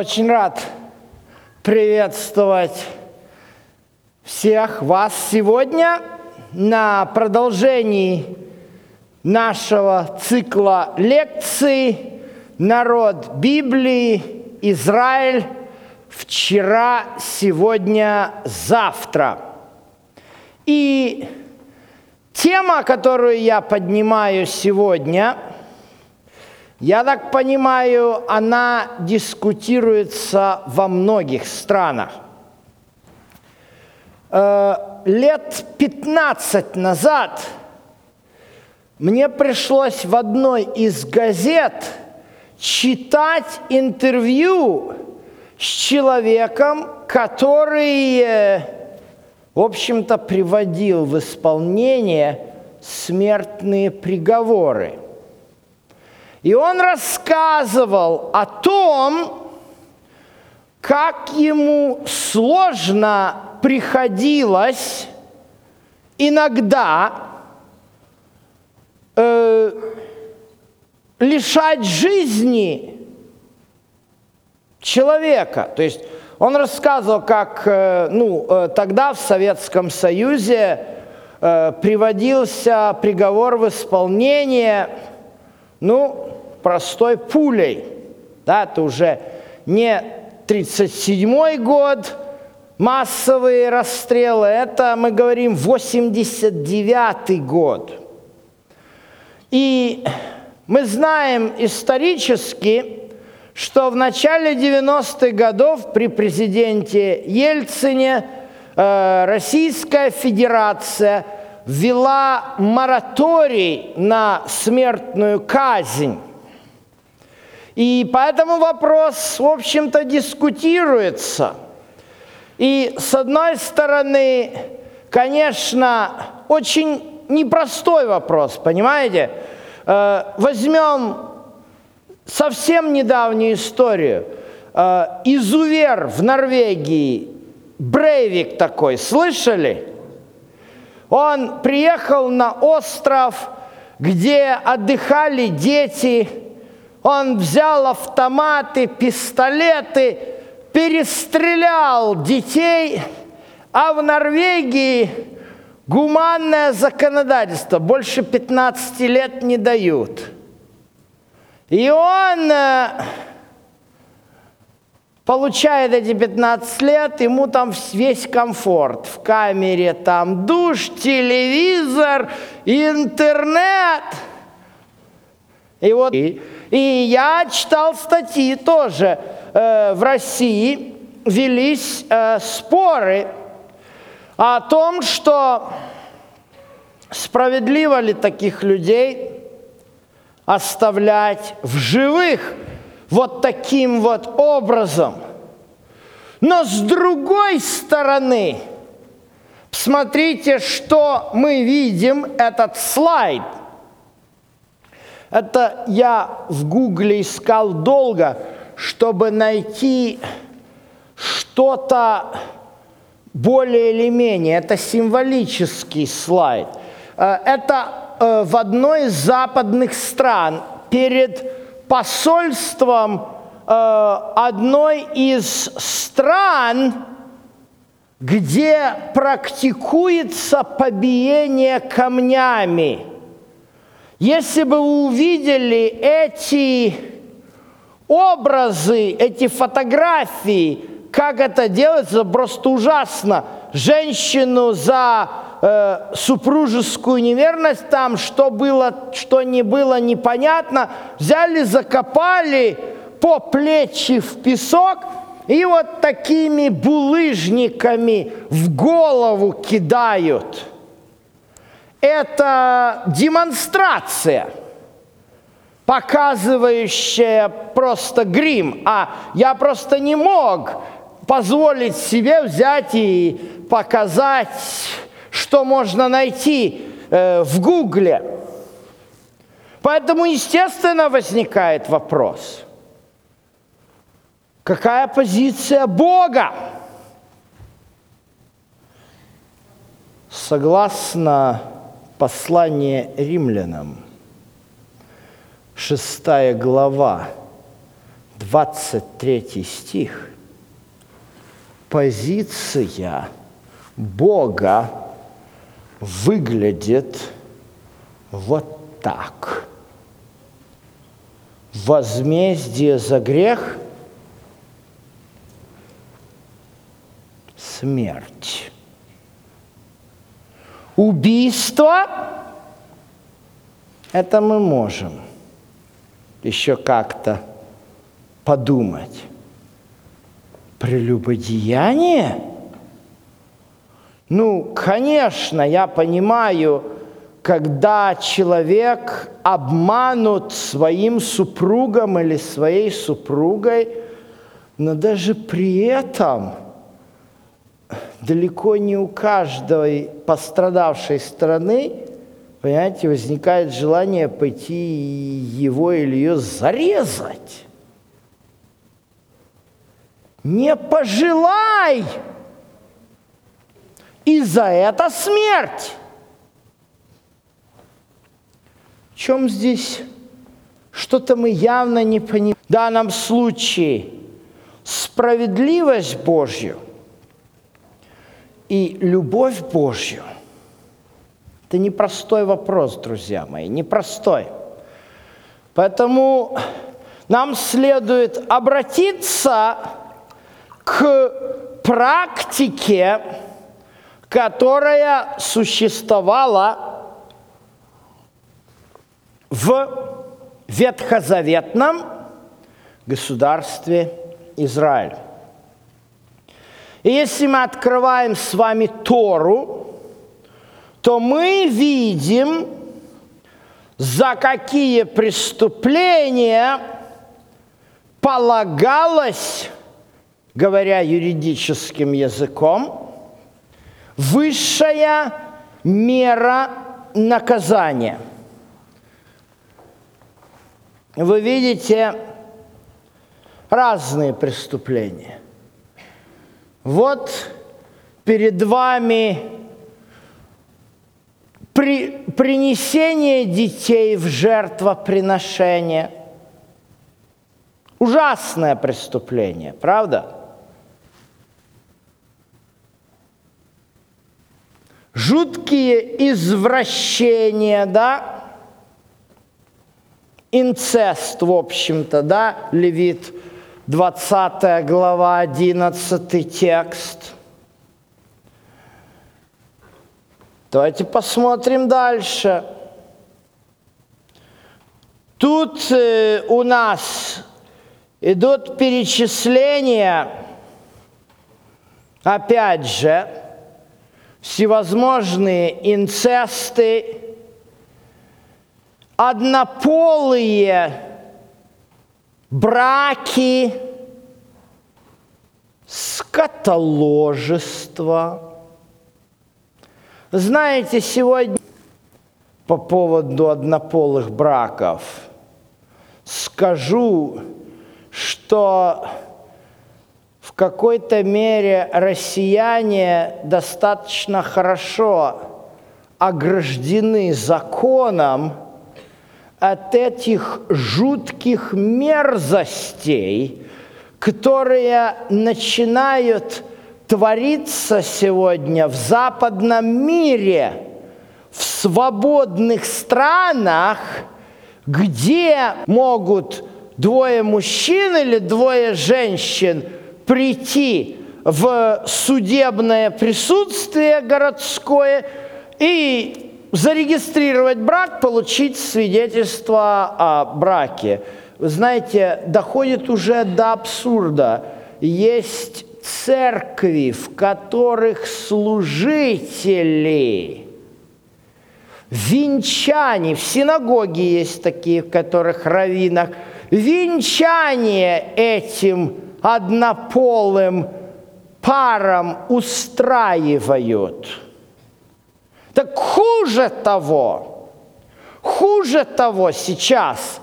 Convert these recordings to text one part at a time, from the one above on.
Очень рад приветствовать всех вас сегодня на продолжении нашего цикла лекций «Народ Библии. Израиль. Вчера, сегодня, завтра». И тема, которую я поднимаю сегодня – я так понимаю, она дискутируется во многих странах. Э, лет 15 назад мне пришлось в одной из газет читать интервью с человеком, который, э, в общем-то, приводил в исполнение смертные приговоры – и он рассказывал о том, как ему сложно приходилось иногда э, лишать жизни человека. То есть он рассказывал, как э, ну, э, тогда в Советском Союзе э, приводился приговор в исполнение, ну, простой пулей. Да, это уже не 37 год, массовые расстрелы, это мы говорим 89 год. И мы знаем исторически, что в начале 90-х годов при президенте Ельцине э, Российская Федерация ввела мораторий на смертную казнь. И поэтому вопрос, в общем-то, дискутируется. И с одной стороны, конечно, очень непростой вопрос, понимаете? Э, возьмем совсем недавнюю историю. Э, изувер в Норвегии, Брейвик такой, слышали? Он приехал на остров, где отдыхали дети, он взял автоматы, пистолеты, перестрелял детей, а в Норвегии гуманное законодательство. Больше 15 лет не дают. И он э, получает эти 15 лет, ему там весь комфорт. В камере там душ, телевизор, интернет. И вот... И и я читал статьи тоже. Э, в России велись э, споры о том, что справедливо ли таких людей оставлять в живых вот таким вот образом. Но с другой стороны, посмотрите, что мы видим, этот слайд – это я в Гугле искал долго, чтобы найти что-то более или менее. Это символический слайд. Э, это э, в одной из западных стран перед посольством э, одной из стран, где практикуется побиение камнями – если бы вы увидели эти образы, эти фотографии, как это делается, просто ужасно. Женщину за э, супружескую неверность там, что было, что не было, непонятно, взяли, закопали по плечи в песок и вот такими булыжниками в голову кидают – это демонстрация, показывающая просто грим. А я просто не мог позволить себе взять и показать, что можно найти э, в Гугле. Поэтому, естественно, возникает вопрос, какая позиция Бога? Согласно Послание римлянам, шестая глава, 23 стих. Позиция Бога выглядит вот так. Возмездие за грех – смерть. Убийство – это мы можем еще как-то подумать. Прелюбодеяние? Ну, конечно, я понимаю, когда человек обманут своим супругом или своей супругой, но даже при этом далеко не у каждой пострадавшей стороны, понимаете, возникает желание пойти его или ее зарезать. Не пожелай! И за это смерть. В чем здесь что-то мы явно не понимаем. В данном случае справедливость Божью и любовь Божью – это непростой вопрос, друзья мои, непростой. Поэтому нам следует обратиться к практике, которая существовала в ветхозаветном государстве Израиль. И если мы открываем с вами Тору, то мы видим, за какие преступления полагалось, говоря юридическим языком, высшая мера наказания. Вы видите разные преступления. Вот перед вами при, принесение детей в жертвоприношение. Ужасное преступление, правда? Жуткие извращения, да, инцест, в общем-то, да, Левит, 20 глава, 11 текст. Давайте посмотрим дальше. Тут э, у нас идут перечисления, опять же, всевозможные инцесты, однополые браки, скотоложество. Знаете, сегодня по поводу однополых браков скажу, что какой-то мере россияне достаточно хорошо ограждены законом от этих жутких мерзостей, которые начинают твориться сегодня в западном мире, в свободных странах, где могут двое мужчин или двое женщин – прийти в судебное присутствие городское и зарегистрировать брак, получить свидетельство о браке. Вы знаете, доходит уже до абсурда. Есть церкви, в которых служители, венчане, в синагоге есть такие, в которых раввинах, венчание этим однополым парам устраивают. Так хуже того, хуже того сейчас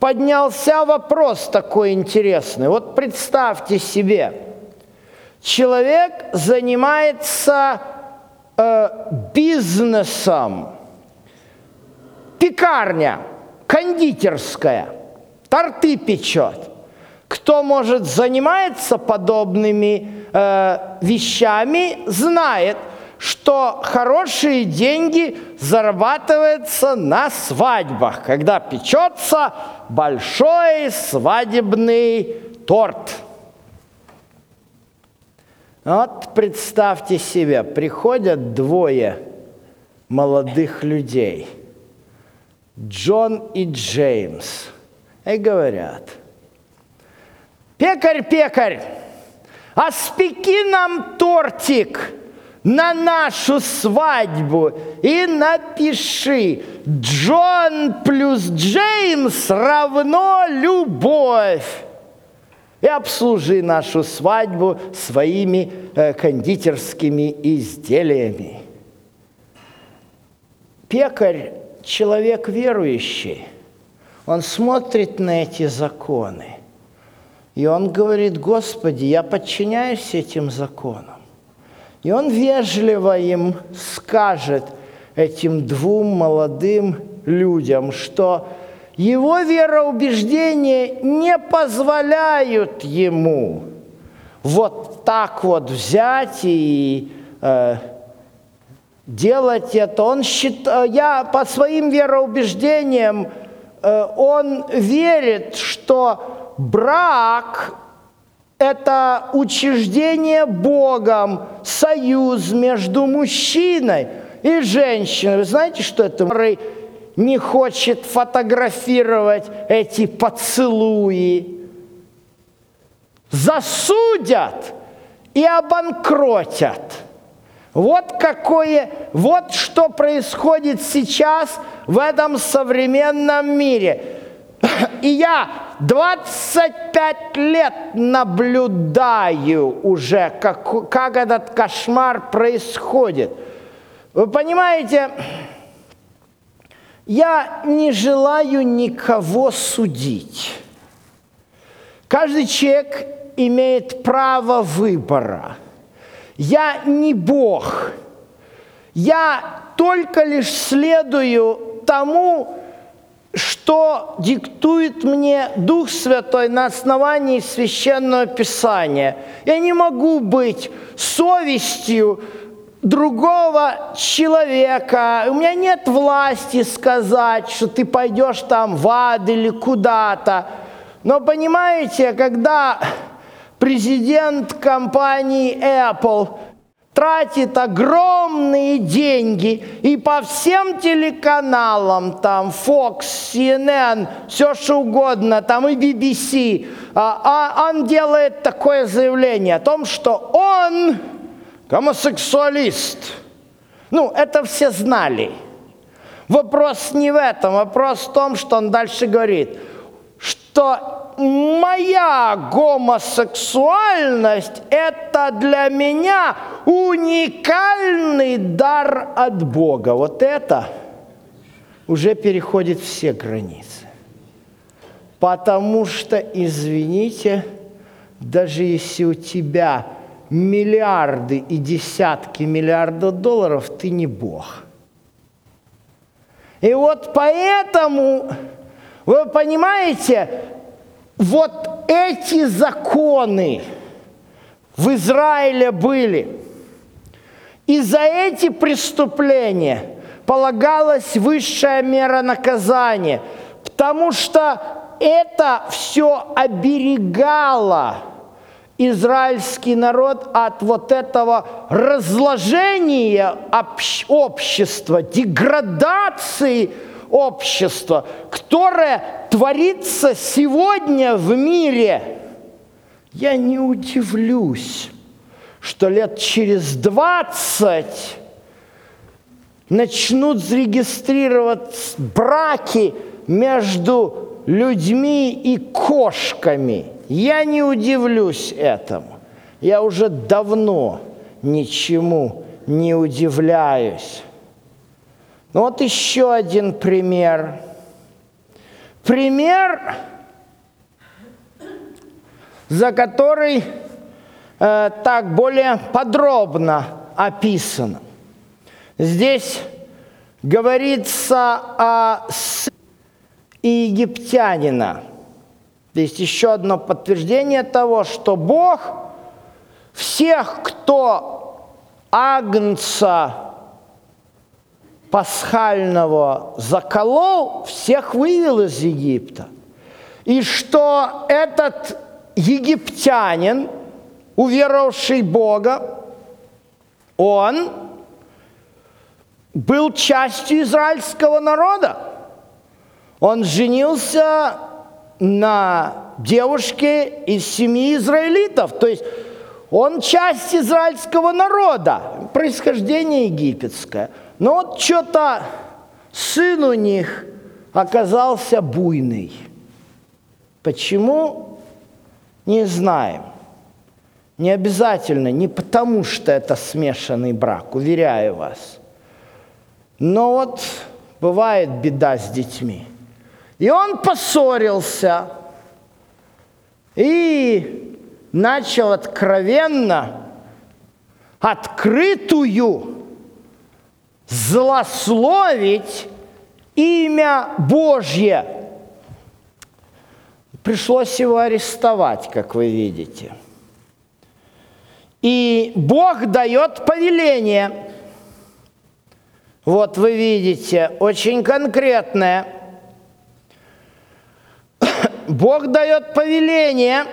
поднялся вопрос такой интересный. Вот представьте себе, человек занимается э, бизнесом, пекарня, кондитерская, торты печет – кто может заниматься подобными э, вещами, знает, что хорошие деньги зарабатываются на свадьбах, когда печется большой свадебный торт. Вот представьте себе, приходят двое молодых людей, Джон и Джеймс, и говорят, пекарь, пекарь, а спеки нам тортик на нашу свадьбу и напиши, Джон плюс Джеймс равно любовь и обслужи нашу свадьбу своими э, кондитерскими изделиями. Пекарь – человек верующий. Он смотрит на эти законы. И он говорит, Господи, я подчиняюсь этим законам. И он вежливо им скажет, этим двум молодым людям, что его вероубеждения не позволяют ему вот так вот взять и э, делать это. Он считает, я по своим вероубеждениям, э, он верит, что брак – это учреждение Богом, союз между мужчиной и женщиной. Вы знаете, что это? не хочет фотографировать эти поцелуи. Засудят и обанкротят. Вот какое, вот что происходит сейчас в этом современном мире. И я 25 лет наблюдаю уже, как, как этот кошмар происходит. Вы понимаете, я не желаю никого судить. Каждый человек имеет право выбора. Я не Бог. Я только лишь следую тому, что диктует мне Дух Святой на основании Священного Писания. Я не могу быть совестью другого человека, у меня нет власти сказать, что ты пойдешь там в ад или куда-то. Но понимаете, когда президент компании Apple тратит огромные деньги и по всем телеканалам, там Fox, CNN, все что угодно, там и BBC, а, а он делает такое заявление о том, что он гомосексуалист. Ну, это все знали. Вопрос не в этом, вопрос в том, что он дальше говорит, что моя гомосексуальность – это для меня уникальный дар от Бога. Вот это уже переходит все границы. Потому что, извините, даже если у тебя миллиарды и десятки миллиардов долларов, ты не Бог. И вот поэтому, вы понимаете, вот эти законы в Израиле были. И за эти преступления полагалась высшая мера наказания, потому что это все оберегало израильский народ от вот этого разложения общества, деградации общества, которое творится сегодня в мире. Я не удивлюсь, что лет через 20 начнут зарегистрировать браки между людьми и кошками – я не удивлюсь этому. Я уже давно ничему не удивляюсь. Ну вот еще один пример. Пример, за который э, так более подробно описано. Здесь говорится о египтянина – Есть еще одно подтверждение того, что Бог всех, кто агнца пасхального заколол, всех вывел из Египта. И что этот египтянин, уверовавший Бога, он был частью израильского народа. Он женился на девушке из семьи израилитов. То есть он часть израильского народа, происхождение египетское. Но вот что-то сын у них оказался буйный. Почему? Не знаем. Не обязательно, не потому что это смешанный брак, уверяю вас. Но вот бывает беда с детьми. И он поссорился и начал откровенно, открытую злословить имя Божье. Пришлось его арестовать, как вы видите. И Бог дает повеление. Вот вы видите, очень конкретное. Бог дает повеление,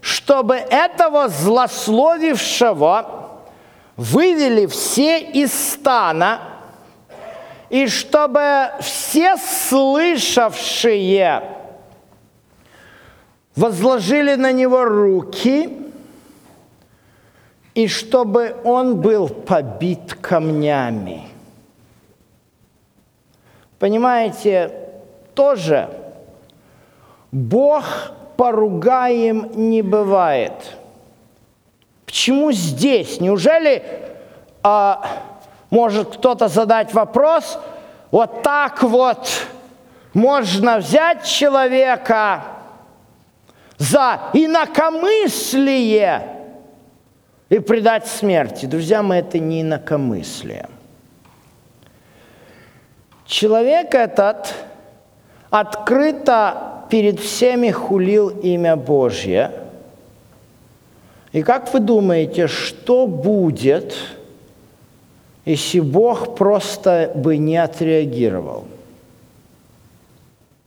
чтобы этого злословившего вывели все из стана, и чтобы все слышавшие возложили на него руки, и чтобы он был побит камнями. Понимаете, тоже Бог поругаем не бывает. Почему здесь? Неужели а, может кто-то задать вопрос, вот так вот можно взять человека за инакомыслие и предать смерти. Друзья мои, это не инакомыслие. Человек этот открыто перед всеми хулил имя Божье. И как вы думаете, что будет, если Бог просто бы не отреагировал?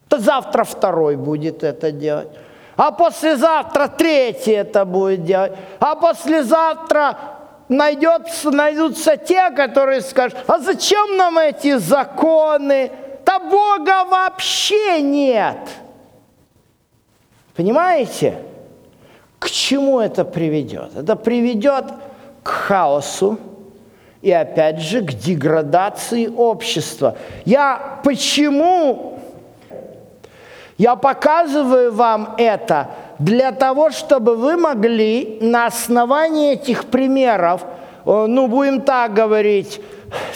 То завтра второй будет это делать, а послезавтра третий это будет делать, а послезавтра найдется, найдутся те, которые скажут, а зачем нам эти законы? Да Бога вообще нет. Понимаете? К чему это приведет? Это приведет к хаосу и опять же к деградации общества. Я почему я показываю вам это для того, чтобы вы могли на основании этих примеров, э, ну, будем так говорить,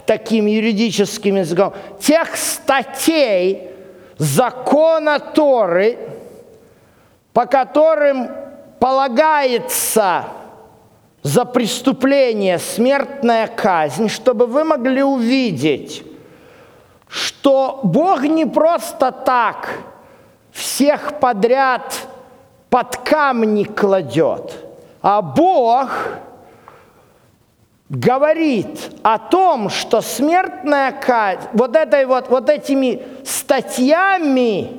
таким юридическим языком, тех статей закона Торы, по которым полагается за преступление смертная казнь, чтобы вы могли увидеть, что Бог не просто так всех подряд под камни кладет, а Бог говорит о том, что смертная казнь, вот, этой вот, вот этими статьями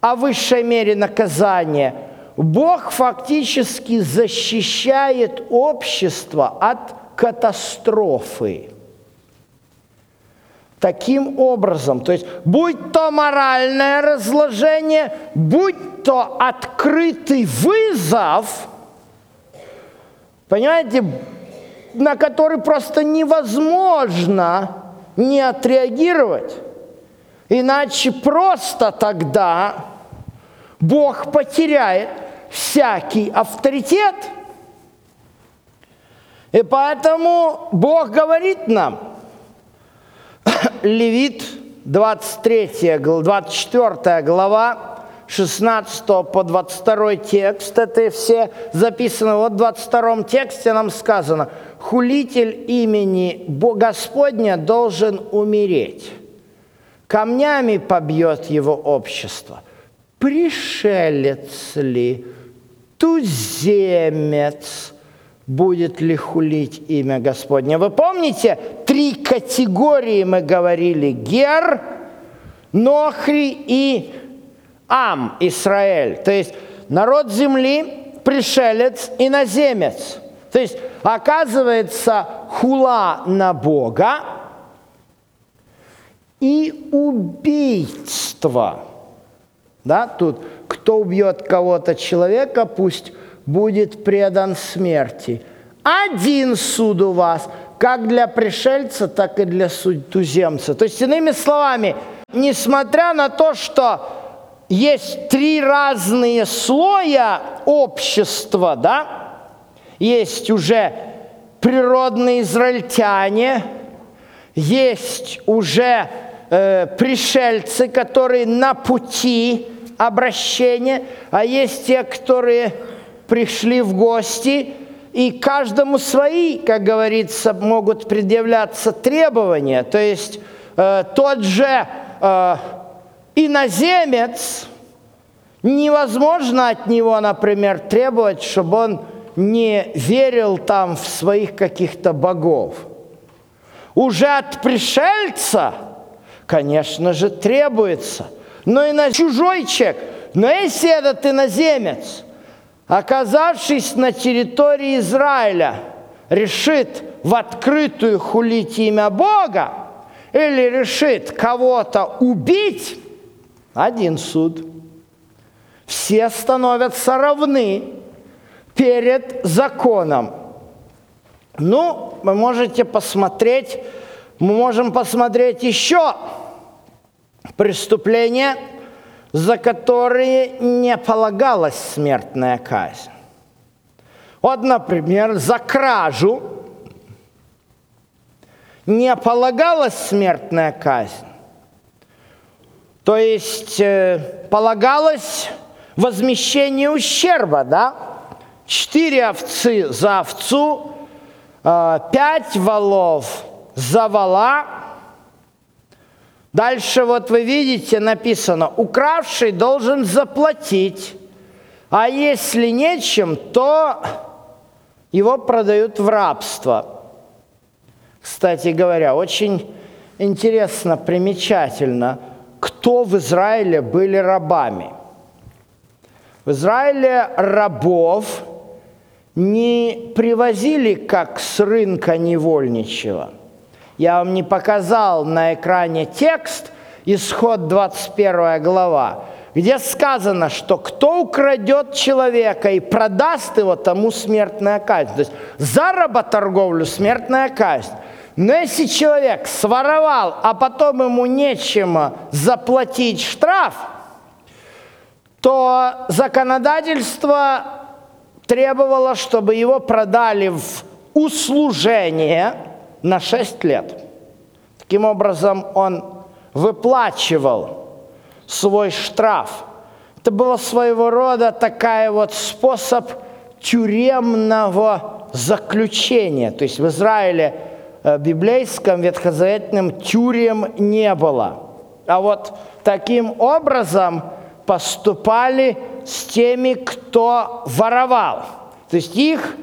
о высшей мере наказания, Бог фактически защищает общество от катастрофы. Таким образом, то есть будь то моральное разложение, будь то открытый вызов, понимаете, на который просто невозможно не отреагировать. Иначе просто тогда Бог потеряет всякий авторитет. И поэтому Бог говорит нам – Левит, 23 24 глава, 16 по 22 текст, это все записано. Вот в 22 тексте нам сказано, хулитель имени Господня должен умереть. Камнями побьет его общество. пришелец ли, туземец, будет ли хулить имя Господне. Вы помните, три категории мы говорили. Гер, Нохри и Ам, Израиль. То есть народ земли, пришелец, иноземец. То есть оказывается хула на Бога и убийство. Да, тут кто убьет кого-то человека, пусть будет предан смерти. Один суд у вас, как для пришельца, так и для туземца. То есть, иными словами, несмотря на то, что есть три разные слоя общества, да, есть уже природные израильтяне, есть уже э, пришельцы, которые на пути обращения, а есть те, которые пришли в гости, и каждому свои, как говорится, могут предъявляться требования. То есть э, тот же э, иноземец, невозможно от него, например, требовать, чтобы он не верил там в своих каких-то богов. Уже от пришельца, конечно же, требуется. Но и на чужой человек, но если этот иноземец – оказавшись на территории Израиля, решит в открытую хулить имя Бога или решит кого-то убить, один суд. Все становятся равны перед законом. Ну, вы можете посмотреть, мы можем посмотреть еще преступление – за которые не полагалась смертная казнь. Вот, например, за кражу не полагалась смертная казнь. То есть э, полагалось возмещение ущерба, да? Четыре овцы за овцу, э, пять валов за вала – Дальше вот вы видите написано, укравший должен заплатить, а если нечем, то его продают в рабство. Кстати говоря, очень интересно, примечательно, кто в Израиле были рабами. В Израиле рабов не привозили как с рынка невольничего – я вам не показал на экране текст, исход 21 глава, где сказано, что кто украдет человека и продаст его, тому смертная казнь. То есть за работорговлю смертная казнь. Но если человек своровал, а потом ему нечем заплатить штраф, то законодательство требовало, чтобы его продали в услужение – на 6 лет. Таким образом, он выплачивал свой штраф. Это было своего рода такая вот способ тюремного заключения. То есть в Израиле э, библейском, ветхозаветном тюрем не было. А вот таким образом поступали с теми, кто воровал. То есть их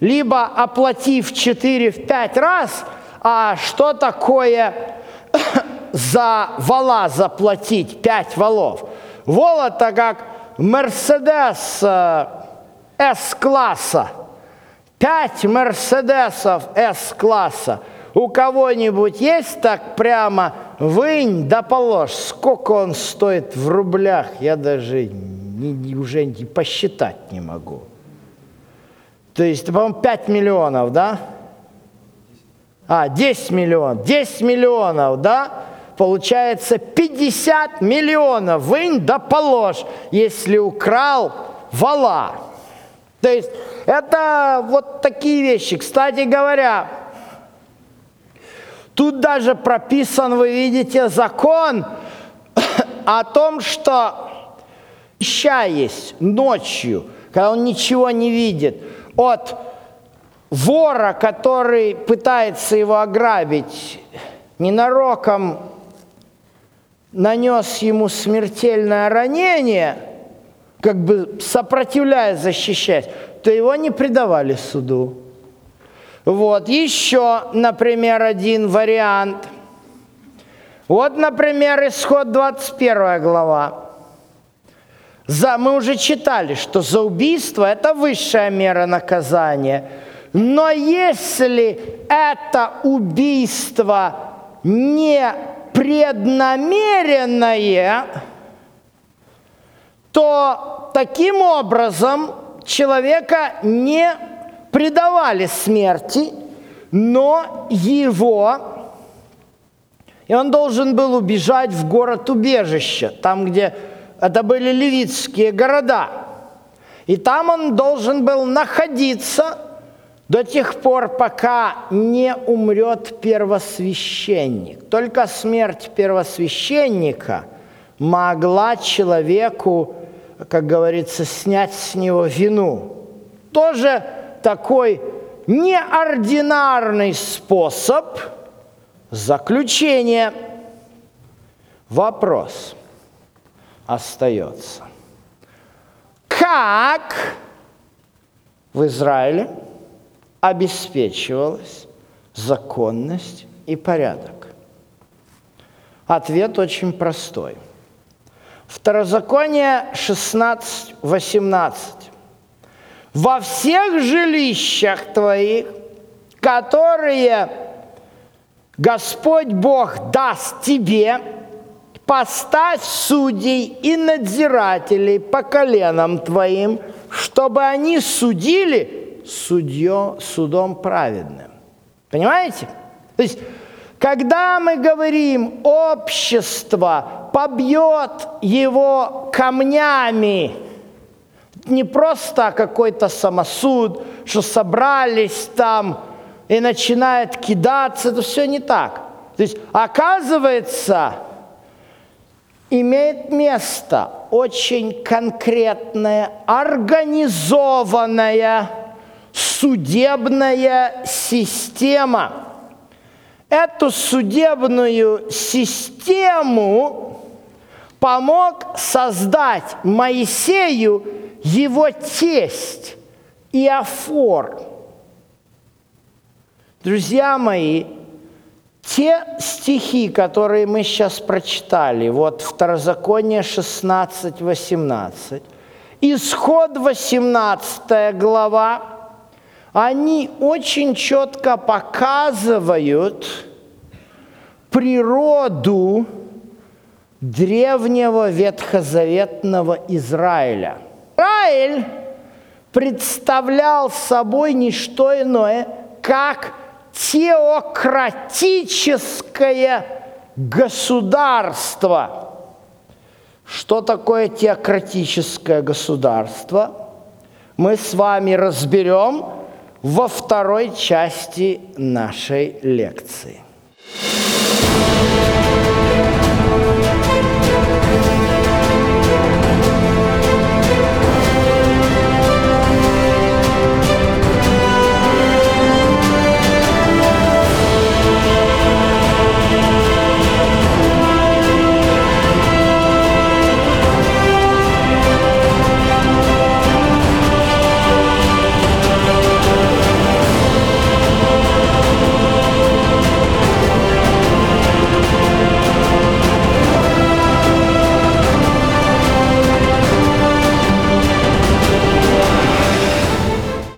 либо оплатив 4-5 раз, а что такое за вала заплатить 5 валов? Вол это как Мерседес э, С-класса. 5 Мерседесов С-класса. У кого-нибудь есть так прямо вынь да положь, сколько он стоит в рублях, я даже не, уже не посчитать не могу. То есть, по-моему, 5 миллионов, да? А, 10 миллионов. 10 миллионов, да? Получается 50 миллионов. Вынь да положь, если украл вала. То есть, это вот такие вещи. Кстати говоря, тут даже прописан, вы видите, закон о том, что ища есть ночью, когда он ничего не видит – от вора, который пытается его ограбить, ненароком нанес ему смертельное ранение, как бы сопротивляясь, защищаясь, то его не предавали суду. Вот, еще, например, один вариант. Вот, например, исход 21 глава. За, мы уже читали, что за убийство – это высшая мера наказания. Но если это убийство не преднамеренное, то таким образом человека не предавали смерти, но его, и он должен был убежать в город убежище, там, где это были левитские города. И там он должен был находиться до тех пор, пока не умрет первосвященник. Только смерть первосвященника могла человеку, как говорится, снять с него вину. Тоже такой неординарный способ заключения. Вопрос остается. Как в Израиле обеспечивалась законность и порядок? Ответ очень простой. Второзаконие 16.18 во всех жилищах твоих, которые Господь Бог даст тебе, поставь судей и надзирателей по коленам твоим, чтобы они судили судьё, судом праведным. Понимаете? То есть, когда мы говорим, общество побьет его камнями, не просто какой-то самосуд, что собрались там и начинают кидаться, это все не так. То есть, оказывается, имеет место очень конкретная, организованная судебная система. Эту судебную систему помог создать Моисею его тесть Иофор. Друзья мои, те стихи, которые мы сейчас прочитали, вот Второзаконие 16, 18, Исход 18 глава, они очень четко показывают природу древнего ветхозаветного Израиля – Израиль представлял собой не что иное, как теократическое государство. Что такое теократическое государство? Мы с вами разберем во второй части нашей лекции.